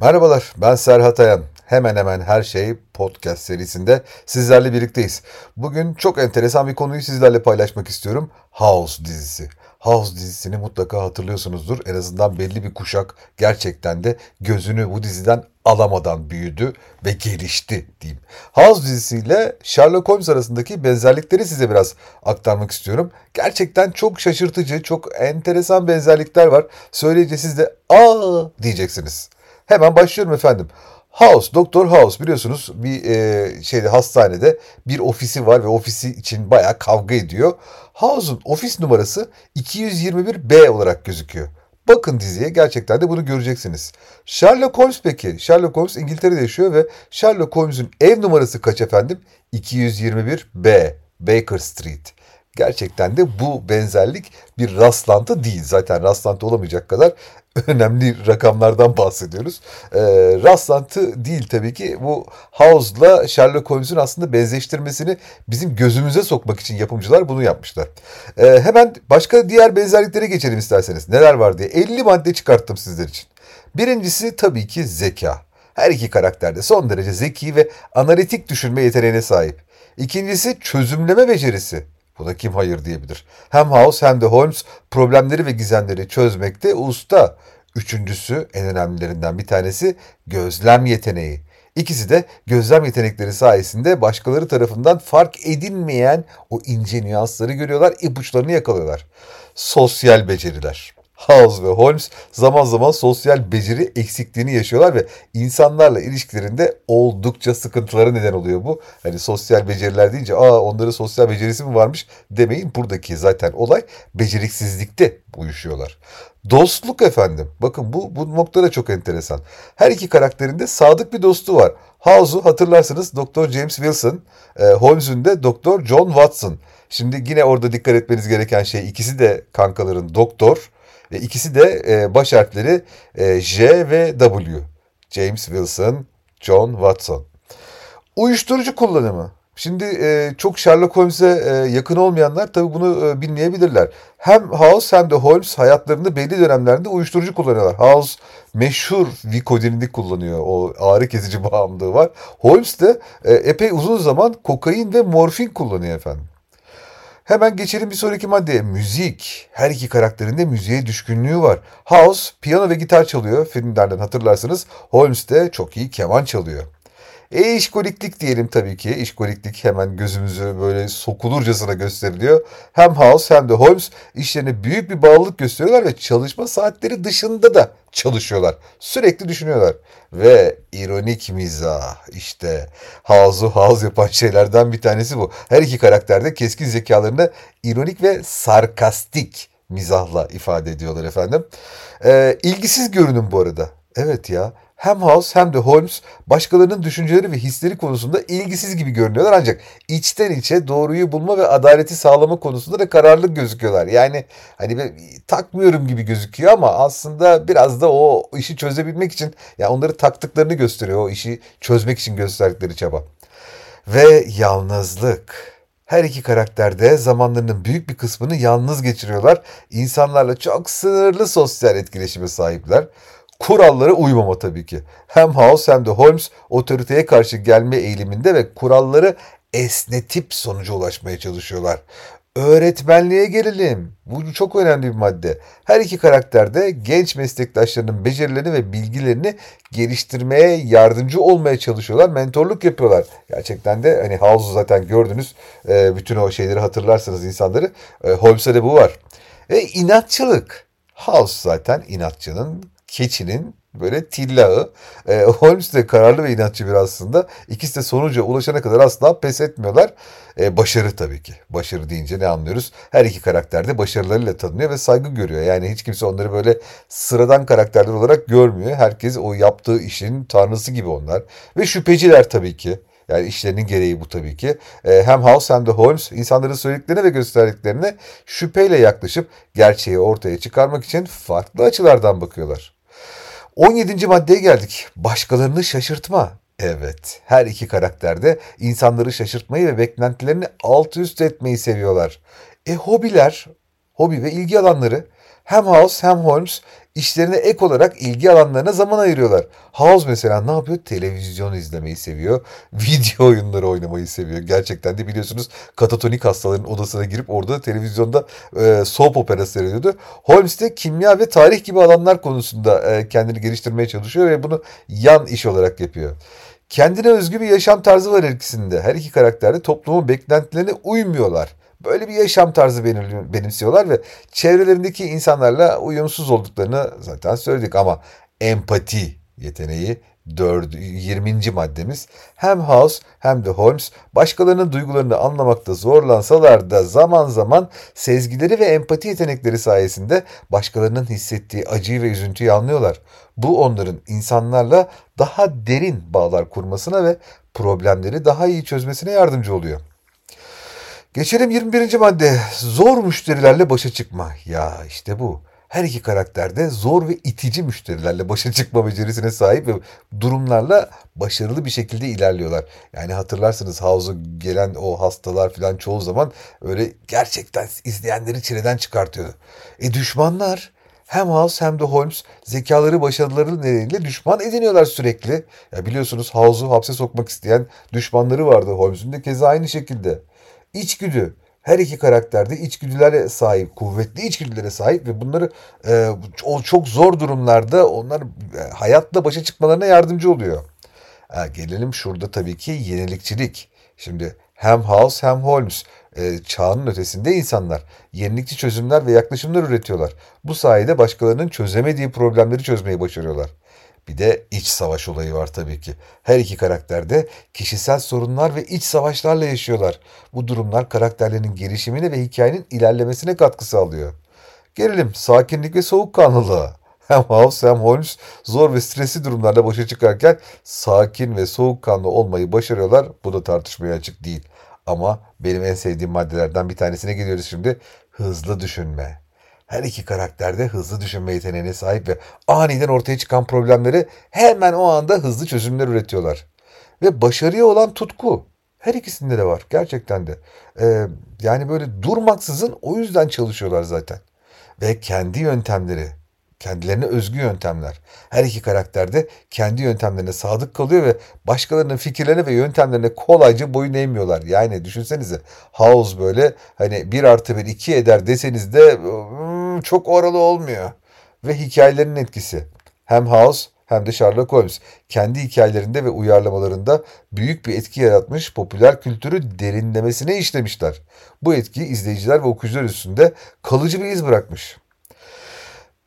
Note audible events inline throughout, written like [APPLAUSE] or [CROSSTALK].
Merhabalar, ben Serhat Ayan. Hemen hemen her şey podcast serisinde sizlerle birlikteyiz. Bugün çok enteresan bir konuyu sizlerle paylaşmak istiyorum. House dizisi. House dizisini mutlaka hatırlıyorsunuzdur. En azından belli bir kuşak gerçekten de gözünü bu diziden alamadan büyüdü ve gelişti diyeyim. House dizisiyle Sherlock Holmes arasındaki benzerlikleri size biraz aktarmak istiyorum. Gerçekten çok şaşırtıcı, çok enteresan benzerlikler var. Söyleyince siz de aa diyeceksiniz. Hemen başlıyorum efendim. House, Doktor House biliyorsunuz bir e, şeyde hastanede bir ofisi var ve ofisi için bayağı kavga ediyor. House'un ofis numarası 221B olarak gözüküyor. Bakın diziye gerçekten de bunu göreceksiniz. Sherlock Holmes peki? Sherlock Holmes İngiltere'de yaşıyor ve Sherlock Holmes'un ev numarası kaç efendim? 221B, Baker Street. Gerçekten de bu benzerlik bir rastlantı değil. Zaten rastlantı olamayacak kadar [LAUGHS] önemli rakamlardan bahsediyoruz. E, rastlantı değil tabii ki. Bu House'la Sherlock Holmes'un aslında benzeştirmesini bizim gözümüze sokmak için yapımcılar bunu yapmışlar. E, hemen başka diğer benzerliklere geçelim isterseniz. Neler var diye. 50 madde çıkarttım sizler için. Birincisi tabii ki zeka. Her iki karakter de son derece zeki ve analitik düşünme yeteneğine sahip. İkincisi çözümleme becerisi. Buna kim hayır diyebilir? Hem House hem de Holmes problemleri ve gizemleri çözmekte usta. Üçüncüsü en önemlilerinden bir tanesi gözlem yeteneği. İkisi de gözlem yetenekleri sayesinde başkaları tarafından fark edilmeyen o ince nüansları görüyorlar, ipuçlarını yakalıyorlar. Sosyal beceriler. House ve Holmes zaman zaman sosyal beceri eksikliğini yaşıyorlar ve insanlarla ilişkilerinde oldukça sıkıntılara neden oluyor bu. Hani sosyal beceriler deyince aa onların sosyal becerisi mi varmış demeyin. Buradaki zaten olay beceriksizlikte uyuşuyorlar. Dostluk efendim. Bakın bu, bu nokta da çok enteresan. Her iki karakterinde sadık bir dostu var. House'u hatırlarsınız Dr. James Wilson, e, Holmes'un de Dr. John Watson. Şimdi yine orada dikkat etmeniz gereken şey ikisi de kankaların doktor. Ve ikisi de e, baş harfleri e, J ve W. James Wilson, John Watson. Uyuşturucu kullanımı. Şimdi e, çok Sherlock Holmes'e e, yakın olmayanlar tabii bunu e, bilmeyebilirler. Hem House hem de Holmes hayatlarında belli dönemlerinde uyuşturucu kullanıyorlar. House meşhur Vicodin'i kullanıyor. O ağrı kesici bağımlılığı var. Holmes de e, epey uzun zaman kokain ve morfin kullanıyor efendim. Hemen geçelim bir sonraki maddeye. Müzik. Her iki karakterinde müziğe düşkünlüğü var. House piyano ve gitar çalıyor filmlerden hatırlarsınız. Holmes de çok iyi keman çalıyor. E işkoliklik diyelim tabii ki. İşkoliklik hemen gözümüzü böyle sokulurcasına gösteriliyor. Hem House hem de Holmes işlerine büyük bir bağlılık gösteriyorlar ve çalışma saatleri dışında da çalışıyorlar. Sürekli düşünüyorlar. Ve ironik mizah işte House'u House yapan şeylerden bir tanesi bu. Her iki karakterde keskin zekalarını ironik ve sarkastik mizahla ifade ediyorlar efendim. Ee, ilgisiz görünüm bu arada. Evet ya hem House hem de Holmes başkalarının düşünceleri ve hisleri konusunda ilgisiz gibi görünüyorlar ancak içten içe doğruyu bulma ve adaleti sağlama konusunda da kararlı gözüküyorlar. Yani hani ben takmıyorum gibi gözüküyor ama aslında biraz da o işi çözebilmek için yani onları taktıklarını gösteriyor o işi çözmek için gösterdikleri çaba. Ve yalnızlık. Her iki karakter de zamanlarının büyük bir kısmını yalnız geçiriyorlar. İnsanlarla çok sınırlı sosyal etkileşime sahipler kurallara uymama tabii ki. Hem House hem de Holmes otoriteye karşı gelme eğiliminde ve kuralları esnetip sonuca ulaşmaya çalışıyorlar. Öğretmenliğe gelelim. Bu çok önemli bir madde. Her iki karakter de genç meslektaşlarının becerilerini ve bilgilerini geliştirmeye yardımcı olmaya çalışıyorlar. Mentorluk yapıyorlar. Gerçekten de hani House'u zaten gördünüz. E, bütün o şeyleri hatırlarsanız insanları. E, Holmes'e de bu var. E, inatçılık. House zaten inatçının keçinin böyle tillahı. E, Holmes de kararlı ve inatçı bir aslında. İkisi de sonuca ulaşana kadar asla pes etmiyorlar. E, başarı tabii ki. Başarı deyince ne anlıyoruz? Her iki karakter de başarılarıyla tanınıyor ve saygı görüyor. Yani hiç kimse onları böyle sıradan karakterler olarak görmüyor. Herkes o yaptığı işin tanrısı gibi onlar. Ve şüpheciler tabii ki. Yani işlerinin gereği bu tabii ki. E, hem House hem de Holmes insanların söylediklerine ve gösterdiklerine şüpheyle yaklaşıp gerçeği ortaya çıkarmak için farklı açılardan bakıyorlar. 17. maddeye geldik. Başkalarını şaşırtma. Evet, her iki karakter de insanları şaşırtmayı ve beklentilerini alt üst etmeyi seviyorlar. E hobiler, hobi ve ilgi alanları Hem House hem Holmes işlerine ek olarak ilgi alanlarına zaman ayırıyorlar. House mesela ne yapıyor? Televizyon izlemeyi seviyor. [LAUGHS] Video oyunları oynamayı seviyor. Gerçekten de biliyorsunuz katatonik hastaların odasına girip orada televizyonda e, soap opera seyrediyordu. Holmes de kimya ve tarih gibi alanlar konusunda e, kendini geliştirmeye çalışıyor ve bunu yan iş olarak yapıyor. Kendine özgü bir yaşam tarzı var her ikisinde. Her iki karakter de toplumun beklentilerine uymuyorlar. Böyle bir yaşam tarzı benimsiyorlar ve çevrelerindeki insanlarla uyumsuz olduklarını zaten söyledik ama empati yeteneği 4, 20. maddemiz hem House hem de Holmes başkalarının duygularını anlamakta zorlansalar da zaman zaman sezgileri ve empati yetenekleri sayesinde başkalarının hissettiği acıyı ve üzüntüyü anlıyorlar. Bu onların insanlarla daha derin bağlar kurmasına ve problemleri daha iyi çözmesine yardımcı oluyor. Geçelim 21. madde. Zor müşterilerle başa çıkma. Ya işte bu. Her iki karakter de zor ve itici müşterilerle başa çıkma becerisine sahip ve durumlarla başarılı bir şekilde ilerliyorlar. Yani hatırlarsınız House'a gelen o hastalar falan çoğu zaman öyle gerçekten izleyenleri çileden çıkartıyordu. E düşmanlar hem House hem de Holmes zekaları başarıları nedeniyle düşman ediniyorlar sürekli. Ya biliyorsunuz House'u hapse sokmak isteyen düşmanları vardı Holmes'un da keza aynı şekilde. İçgüdü. Her iki karakterde içgüdülere sahip, kuvvetli içgüdülere sahip ve bunları e, çok zor durumlarda onlar e, hayatla başa çıkmalarına yardımcı oluyor. E, gelelim şurada tabii ki yenilikçilik. Şimdi hem House hem Holmes e, çağının ötesinde insanlar. Yenilikçi çözümler ve yaklaşımlar üretiyorlar. Bu sayede başkalarının çözemediği problemleri çözmeyi başarıyorlar. Bir de iç savaş olayı var tabii ki. Her iki karakterde kişisel sorunlar ve iç savaşlarla yaşıyorlar. Bu durumlar karakterlerinin gelişimine ve hikayenin ilerlemesine katkı sağlıyor. Gelelim sakinlik ve soğukkanlılığa. [LAUGHS] Hem House hem Holmes zor ve stresli durumlarla başa çıkarken sakin ve soğukkanlı olmayı başarıyorlar. Bu da tartışmaya açık değil. Ama benim en sevdiğim maddelerden bir tanesine geliyoruz şimdi. Hızlı düşünme. Her iki karakter de hızlı düşünme yeteneğine sahip ve aniden ortaya çıkan problemleri hemen o anda hızlı çözümler üretiyorlar. Ve başarıya olan tutku her ikisinde de var gerçekten de. Ee, yani böyle durmaksızın o yüzden çalışıyorlar zaten. Ve kendi yöntemleri, kendilerine özgü yöntemler. Her iki karakter de kendi yöntemlerine sadık kalıyor ve başkalarının fikirlerine ve yöntemlerine kolayca boyun eğmiyorlar. Yani düşünsenize House böyle hani bir artı bir iki eder deseniz de çok oralı olmuyor. Ve hikayelerinin etkisi. Hem House hem de Sherlock Holmes kendi hikayelerinde ve uyarlamalarında büyük bir etki yaratmış popüler kültürü derinlemesine işlemişler. Bu etki izleyiciler ve okuyucular üstünde kalıcı bir iz bırakmış.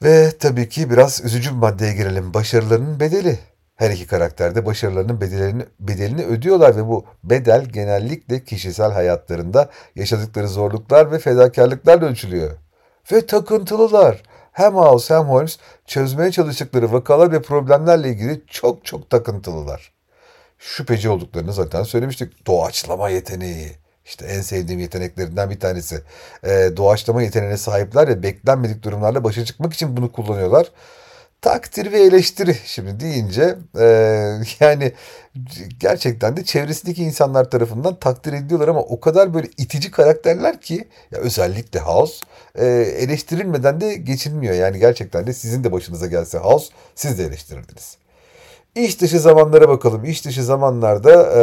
Ve tabii ki biraz üzücü bir maddeye girelim. Başarılarının bedeli. Her iki karakter de başarılarının bedelini, bedelini ödüyorlar ve bu bedel genellikle kişisel hayatlarında yaşadıkları zorluklar ve fedakarlıklarla ölçülüyor. Ve takıntılılar. Hem House hem Holmes çözmeye çalıştıkları vakalar ve problemlerle ilgili çok çok takıntılılar. Şüpheci olduklarını zaten söylemiştik. Doğaçlama yeteneği. İşte en sevdiğim yeteneklerinden bir tanesi. E, doğaçlama yeteneğine sahipler ve beklenmedik durumlarla başa çıkmak için bunu kullanıyorlar. Takdir ve eleştiri şimdi deyince e, yani gerçekten de çevresindeki insanlar tarafından takdir ediliyorlar ama o kadar böyle itici karakterler ki ya özellikle House e, eleştirilmeden de geçilmiyor. Yani gerçekten de sizin de başınıza gelse House siz de eleştirirdiniz. İş dışı zamanlara bakalım. İş dışı zamanlarda e,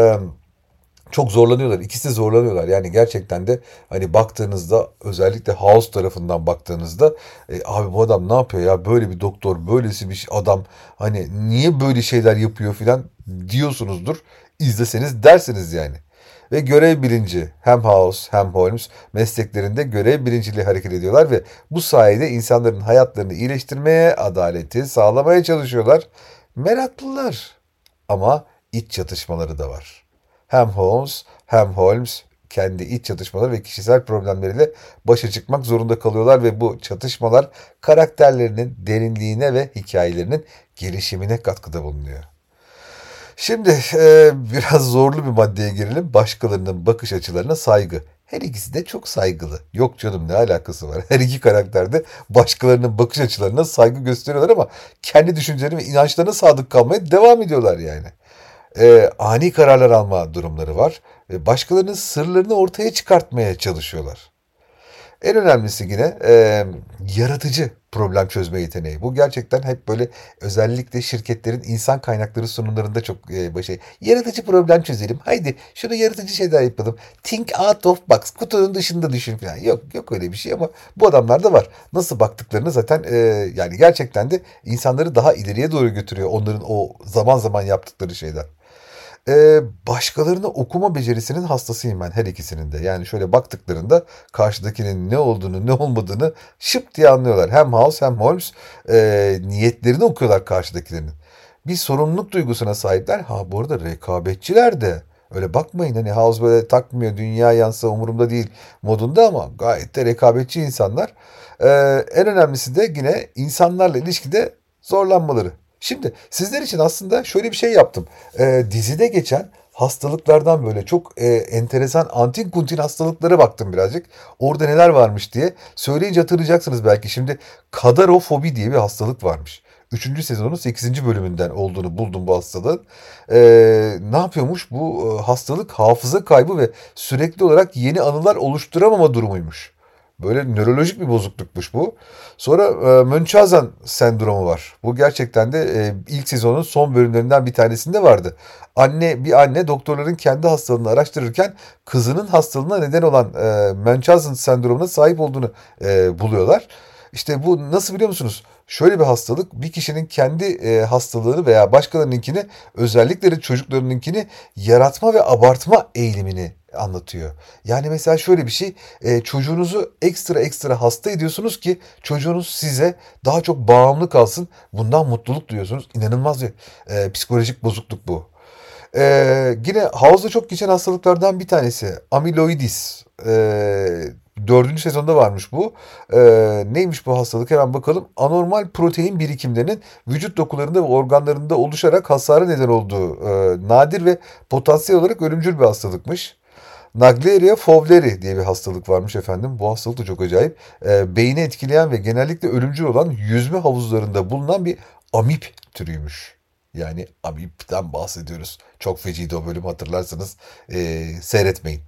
çok zorlanıyorlar. İkisi de zorlanıyorlar. Yani gerçekten de hani baktığınızda özellikle House tarafından baktığınızda e, abi bu adam ne yapıyor ya böyle bir doktor böylesi bir adam hani niye böyle şeyler yapıyor filan diyorsunuzdur. İzleseniz dersiniz yani. Ve görev bilinci hem House hem Holmes mesleklerinde görev bilinciyle hareket ediyorlar ve bu sayede insanların hayatlarını iyileştirmeye, adaleti sağlamaya çalışıyorlar. Meraklılar ama iç çatışmaları da var. Hem Holmes hem Holmes kendi iç çatışmaları ve kişisel problemleriyle başa çıkmak zorunda kalıyorlar ve bu çatışmalar karakterlerinin derinliğine ve hikayelerinin gelişimine katkıda bulunuyor. Şimdi e, biraz zorlu bir maddeye girelim. Başkalarının bakış açılarına saygı. Her ikisi de çok saygılı. Yok canım ne alakası var? Her iki karakter de başkalarının bakış açılarına saygı gösteriyorlar ama kendi düşüncelerine ve inançlarına sadık kalmaya devam ediyorlar yani e, ani kararlar alma durumları var. E, başkalarının sırlarını ortaya çıkartmaya çalışıyorlar. En önemlisi yine e, yaratıcı problem çözme yeteneği. Bu gerçekten hep böyle özellikle şirketlerin insan kaynakları sunumlarında çok e, başarılı. Yaratıcı problem çözelim. Haydi şunu yaratıcı şeyler yapalım. Think out of box. Kutunun dışında düşün falan. Yok yok öyle bir şey ama bu adamlar da var. Nasıl baktıklarını zaten e, yani gerçekten de insanları daha ileriye doğru götürüyor. Onların o zaman zaman yaptıkları şeyler. Ee, başkalarını okuma becerisinin hastasıyım ben her ikisinin de. Yani şöyle baktıklarında karşıdakinin ne olduğunu ne olmadığını şıp diye anlıyorlar. Hem House hem Holmes e, niyetlerini okuyorlar karşıdakilerin. Bir sorumluluk duygusuna sahipler. Ha bu arada rekabetçiler de. Öyle bakmayın hani House böyle takmıyor dünya yansa umurumda değil modunda ama gayet de rekabetçi insanlar. Ee, en önemlisi de yine insanlarla ilişkide zorlanmaları. Şimdi sizler için aslında şöyle bir şey yaptım. Ee, dizide geçen hastalıklardan böyle çok e, enteresan antin kuntin hastalıklara baktım birazcık. Orada neler varmış diye. Söyleyince hatırlayacaksınız belki. Şimdi kadarofobi diye bir hastalık varmış. Üçüncü sezonun 8. bölümünden olduğunu buldum bu hastalığın. Ee, ne yapıyormuş? Bu e, hastalık hafıza kaybı ve sürekli olarak yeni anılar oluşturamama durumuymuş. Böyle nörolojik bir bozuklukmuş bu. Sonra e, Münchhausen sendromu var. Bu gerçekten de e, ilk sezonun son bölümlerinden bir tanesinde vardı. Anne bir anne doktorların kendi hastalığını araştırırken kızının hastalığına neden olan e, Münchhausen sendromuna sahip olduğunu e, buluyorlar. İşte bu nasıl biliyor musunuz? Şöyle bir hastalık bir kişinin kendi e, hastalığını veya başkalarınınkini özellikle de çocuklarınınkini yaratma ve abartma eğilimini anlatıyor. Yani mesela şöyle bir şey e, çocuğunuzu ekstra ekstra hasta ediyorsunuz ki çocuğunuz size daha çok bağımlı kalsın. Bundan mutluluk duyuyorsunuz. İnanılmaz bir e, psikolojik bozukluk bu. Ee, yine House'da çok geçen hastalıklardan bir tanesi. Amiloidis. Ee, dördüncü sezonda varmış bu. Ee, neymiş bu hastalık? Hemen bakalım. Anormal protein birikimlerinin vücut dokularında ve organlarında oluşarak hasara neden olduğu e, nadir ve potansiyel olarak ölümcül bir hastalıkmış. Naegleria fowleri diye bir hastalık varmış efendim. Bu hastalık da çok acayip. E, beyni etkileyen ve genellikle ölümcül olan yüzme havuzlarında bulunan bir amip türüymüş. Yani amipten bahsediyoruz. Çok feciydi o bölüm hatırlarsanız e, seyretmeyin.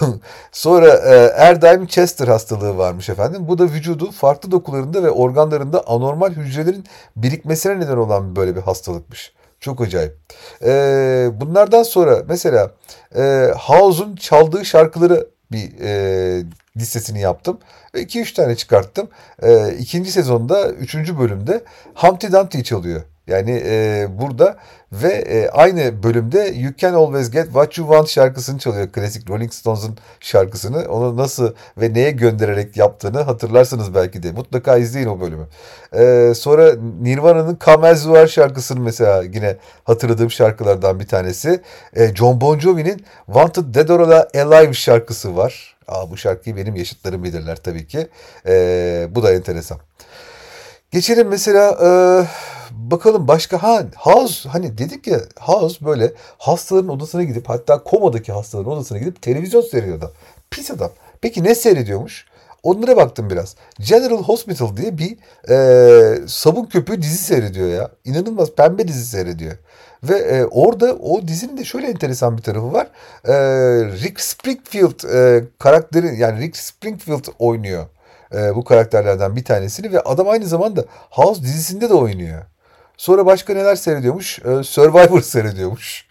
[LAUGHS] Sonra e, Erdheim Chester hastalığı varmış efendim. Bu da vücudu farklı dokularında ve organlarında anormal hücrelerin birikmesine neden olan böyle bir hastalıkmış. Çok acayip. Ee, bunlardan sonra mesela e, House'un çaldığı şarkıları bir e, listesini yaptım. 2-3 tane çıkarttım. E, ikinci sezonda 3. bölümde Humpty Dumpty çalıyor. Yani e, burada ve e, aynı bölümde You Can Always Get What You Want şarkısını çalıyor. Klasik Rolling Stones'un şarkısını. Onu nasıl ve neye göndererek yaptığını hatırlarsınız belki de. Mutlaka izleyin o bölümü. E, sonra Nirvana'nın Come As You Are şarkısını mesela yine hatırladığım şarkılardan bir tanesi. E, John Bon Jovi'nin Wanted Dead or Alive şarkısı var. Aa, bu şarkıyı benim yaşıtlarım bilirler tabii ki. E, bu da enteresan. Geçelim mesela e, bakalım başka ha House hani dedik ya House böyle hastaların odasına gidip hatta komadaki hastaların odasına gidip televizyon seyrediyordu. Pis adam. Peki ne seyrediyormuş? Onlara baktım biraz. General Hospital diye bir e, sabun köpüğü dizi seyrediyor ya. İnanılmaz pembe dizi seyrediyor. Ve e, orada o dizinin de şöyle enteresan bir tarafı var. E, Rick Springfield e, karakteri yani Rick Springfield oynuyor e, bu karakterlerden bir tanesini ve adam aynı zamanda House dizisinde de oynuyor. Sonra başka neler seyrediyormuş? Ee, Survivor [LAUGHS] seyrediyormuş.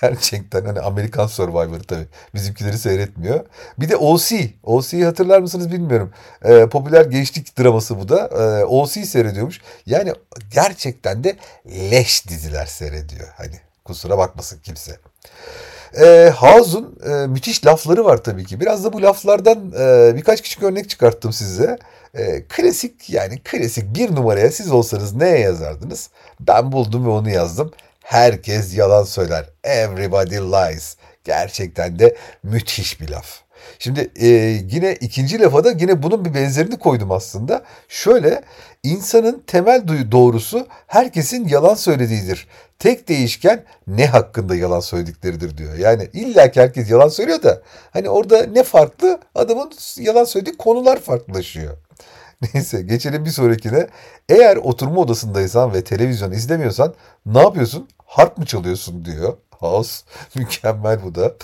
Gerçekten hani Amerikan Survivor tabii. Bizimkileri seyretmiyor. Bir de OC. OC'yi hatırlar mısınız bilmiyorum. Ee, popüler gençlik draması bu da. Ee, OC seyrediyormuş. Yani gerçekten de leş diziler seyrediyor. Hani kusura bakmasın kimse. E, House'un e, müthiş lafları var tabii ki. Biraz da bu laflardan e, birkaç küçük örnek çıkarttım size. E, klasik yani klasik bir numaraya siz olsanız neye yazardınız? Ben buldum ve onu yazdım. Herkes yalan söyler. Everybody lies. Gerçekten de müthiş bir laf. Şimdi e, yine ikinci lafa da yine bunun bir benzerini koydum aslında. Şöyle insanın temel doğrusu herkesin yalan söylediğidir. Tek değişken ne hakkında yalan söyledikleridir diyor. Yani illa herkes yalan söylüyor da hani orada ne farklı? Adamın yalan söylediği konular farklılaşıyor. [LAUGHS] Neyse geçelim bir sonrakine. Eğer oturma odasındaysan ve televizyon izlemiyorsan ne yapıyorsun? Harp mı çalıyorsun diyor. House. [LAUGHS] Mükemmel bu da.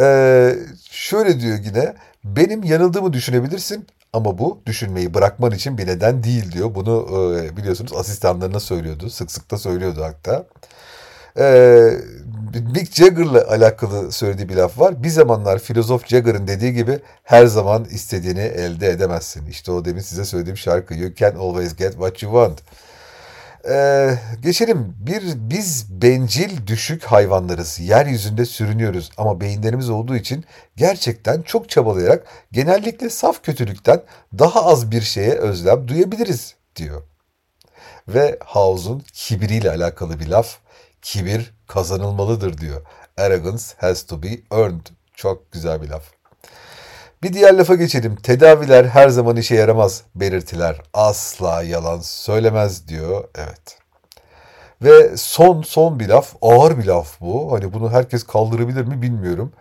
Ee, şöyle diyor yine. Benim yanıldığımı düşünebilirsin ama bu düşünmeyi bırakman için bir neden değil diyor. Bunu e, biliyorsunuz asistanlarına söylüyordu. Sık sık da söylüyordu hatta. Ee, Mick Jagger'la alakalı söylediği bir laf var. Bir zamanlar filozof Jagger'ın dediği gibi her zaman istediğini elde edemezsin. İşte o demin size söylediğim şarkı You Can Always Get What You Want. Ee, geçelim. Bir biz bencil düşük hayvanlarız. Yeryüzünde sürünüyoruz ama beyinlerimiz olduğu için gerçekten çok çabalayarak genellikle saf kötülükten daha az bir şeye özlem duyabiliriz diyor. Ve House'un kibiriyle alakalı bir laf. Kibir kazanılmalıdır diyor. Arrogance has to be earned. Çok güzel bir laf. Bir diğer lafa geçelim. Tedaviler her zaman işe yaramaz. Belirtiler asla yalan söylemez diyor. Evet. Ve son son bir laf, ağır bir laf bu. Hani bunu herkes kaldırabilir mi bilmiyorum.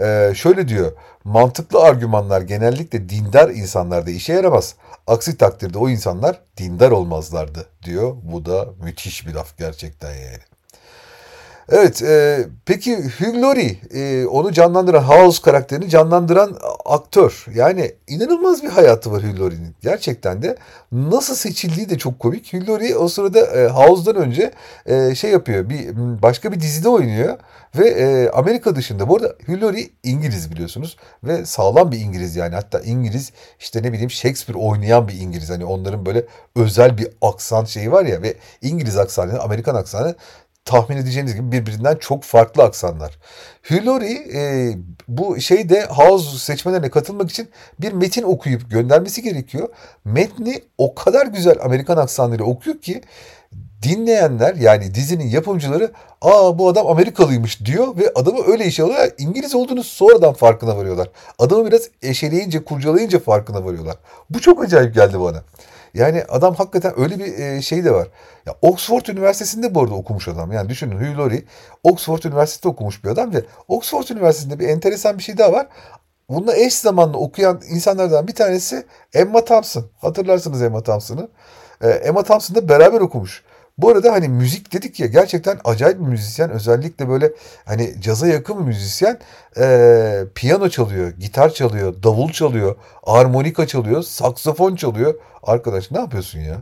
Ee, şöyle diyor, mantıklı argümanlar genellikle dindar insanlarda işe yaramaz. Aksi takdirde o insanlar dindar olmazlardı diyor. Bu da müthiş bir laf gerçekten yani. Evet, e, peki Hugh Laurie, e, onu canlandıran, House karakterini canlandıran aktör. Yani inanılmaz bir hayatı var Hugh Laurie'nin. Gerçekten de nasıl seçildiği de çok komik. Hugh Laurie o sırada e, House'dan önce e, şey yapıyor, bir başka bir dizide oynuyor. Ve e, Amerika dışında, bu arada Hugh Laurie İngiliz biliyorsunuz. Ve sağlam bir İngiliz yani. Hatta İngiliz, işte ne bileyim Shakespeare oynayan bir İngiliz. Hani onların böyle özel bir aksan şeyi var ya. Ve İngiliz aksanı, Amerikan aksanı tahmin edeceğiniz gibi birbirinden çok farklı aksanlar. Hillary e, bu şeyde House seçmelerine katılmak için bir metin okuyup göndermesi gerekiyor. Metni o kadar güzel Amerikan aksanıyla okuyor ki dinleyenler yani dizinin yapımcıları aa bu adam Amerikalıymış diyor ve adamı öyle işe alıyor. İngiliz olduğunu sonradan farkına varıyorlar. Adamı biraz eşeleyince kurcalayınca farkına varıyorlar. Bu çok acayip geldi bana. Yani adam hakikaten öyle bir e, şey de var. Ya Oxford Üniversitesi'nde bu arada okumuş adam. Yani düşünün Hugh Laurie Oxford Üniversitesi'nde okumuş bir adam ve Oxford Üniversitesi'nde bir enteresan bir şey daha var. Bununla eş zamanlı okuyan insanlardan bir tanesi Emma Thompson. Hatırlarsınız Emma Thompson'ı. Ee, Emma Thompson da beraber okumuş. Bu arada hani müzik dedik ya gerçekten acayip bir müzisyen. Özellikle böyle hani caza yakın bir müzisyen. Ee, piyano çalıyor, gitar çalıyor, davul çalıyor, armonika çalıyor, saksafon çalıyor. Arkadaş ne yapıyorsun ya?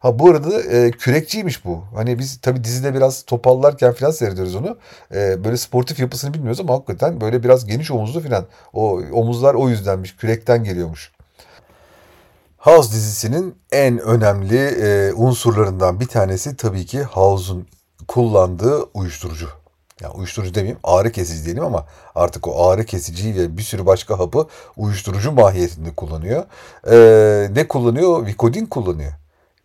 Ha bu arada e, kürekçiymiş bu. Hani biz tabii dizide biraz topallarken falan seyrediyoruz onu. E, böyle sportif yapısını bilmiyoruz ama hakikaten böyle biraz geniş omuzlu falan. O omuzlar o yüzdenmiş. Kürekten geliyormuş. House dizisinin en önemli e, unsurlarından bir tanesi tabii ki House'un kullandığı uyuşturucu. Yani uyuşturucu demeyeyim ağrı kesici diyelim ama artık o ağrı kesiciyi ve bir sürü başka hapı uyuşturucu mahiyetinde kullanıyor. Ee, ne kullanıyor? Vikodin kullanıyor.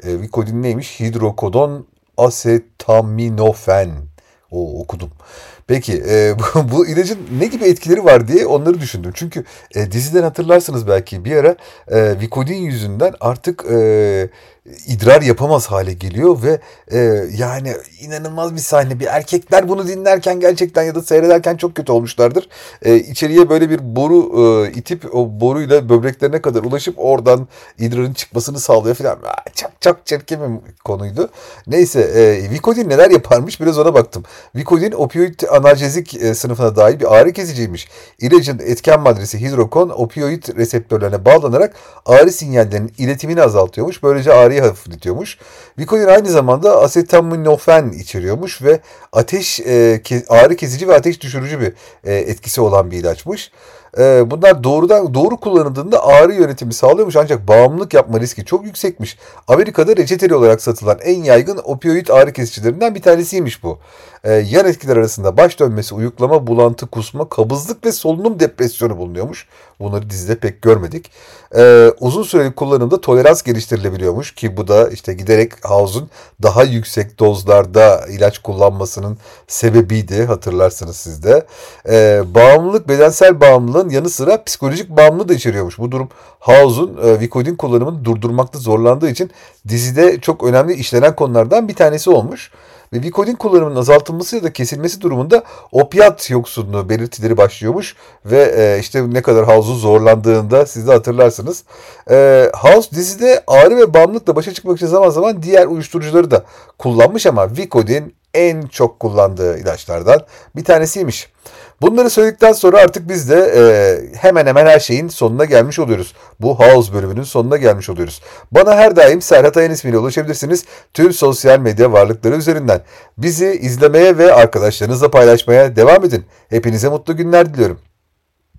Ee, Vikodin neymiş? Hidrokodon asetaminofen. O okudum. Peki e, [LAUGHS] bu, bu ilacın ne gibi etkileri var diye onları düşündüm. Çünkü e, diziden hatırlarsınız belki bir ara e, Vikodin yüzünden artık e, idrar yapamaz hale geliyor ve e, yani inanılmaz bir sahne. Bir erkekler bunu dinlerken gerçekten ya da seyrederken çok kötü olmuşlardır. E, içeriye böyle bir boru e, itip o boruyla böbreklerine kadar ulaşıp oradan idrarın çıkmasını sağlıyor falan. Çok çok çirkin bir konuydu. Neyse e, Vicodin neler yaparmış biraz ona baktım. Vicodin opioid analjezik e, sınıfına dahil bir ağrı kesiciymiş. İlacın etken maddesi hidrokon opioid reseptörlerine bağlanarak ağrı sinyallerinin iletimini azaltıyormuş. Böylece ağrı ağrıyı hafifletiyormuş. Vicodin aynı zamanda asetaminofen içeriyormuş ve ateş e, ağrı kesici ve ateş düşürücü bir e, etkisi olan bir ilaçmış. E, bunlar doğrudan doğru kullanıldığında ağrı yönetimi sağlıyormuş ancak bağımlılık yapma riski çok yüksekmiş. Amerika'da reçeteli olarak satılan en yaygın opioid ağrı kesicilerinden bir tanesiymiş bu. E, yan etkiler arasında baş dönmesi, uyuklama, bulantı, kusma, kabızlık ve solunum depresyonu bulunuyormuş. Bunları dizide pek görmedik. E, uzun süreli kullanımda tolerans geliştirilebiliyormuş ki bu da işte giderek House'un daha yüksek dozlarda ilaç kullanmasının sebebiydi hatırlarsınız siz de. E, bağımlılık bedensel bağımlılığın yanı sıra psikolojik bağımlılığı da içeriyormuş. Bu durum House'un e, Vicodin kullanımını durdurmakta zorlandığı için dizide çok önemli işlenen konulardan bir tanesi olmuş ve Vicodin kullanımının azaltılması ya da kesilmesi durumunda opiat yoksunluğu belirtileri başlıyormuş ve e, işte ne kadar House'un zorlandığında siz de hatırlarsınız. E, House dizide ağrı ve bağımlılıkla başa çıkmak için zaman zaman diğer uyuşturucuları da kullanmış ama Vicodin en çok kullandığı ilaçlardan bir tanesiymiş. Bunları söyledikten sonra artık biz de e, hemen hemen her şeyin sonuna gelmiş oluyoruz. Bu House bölümünün sonuna gelmiş oluyoruz. Bana her daim Serhat Ayın ismiyle ulaşabilirsiniz. Tüm sosyal medya varlıkları üzerinden. Bizi izlemeye ve arkadaşlarınızla paylaşmaya devam edin. Hepinize mutlu günler diliyorum.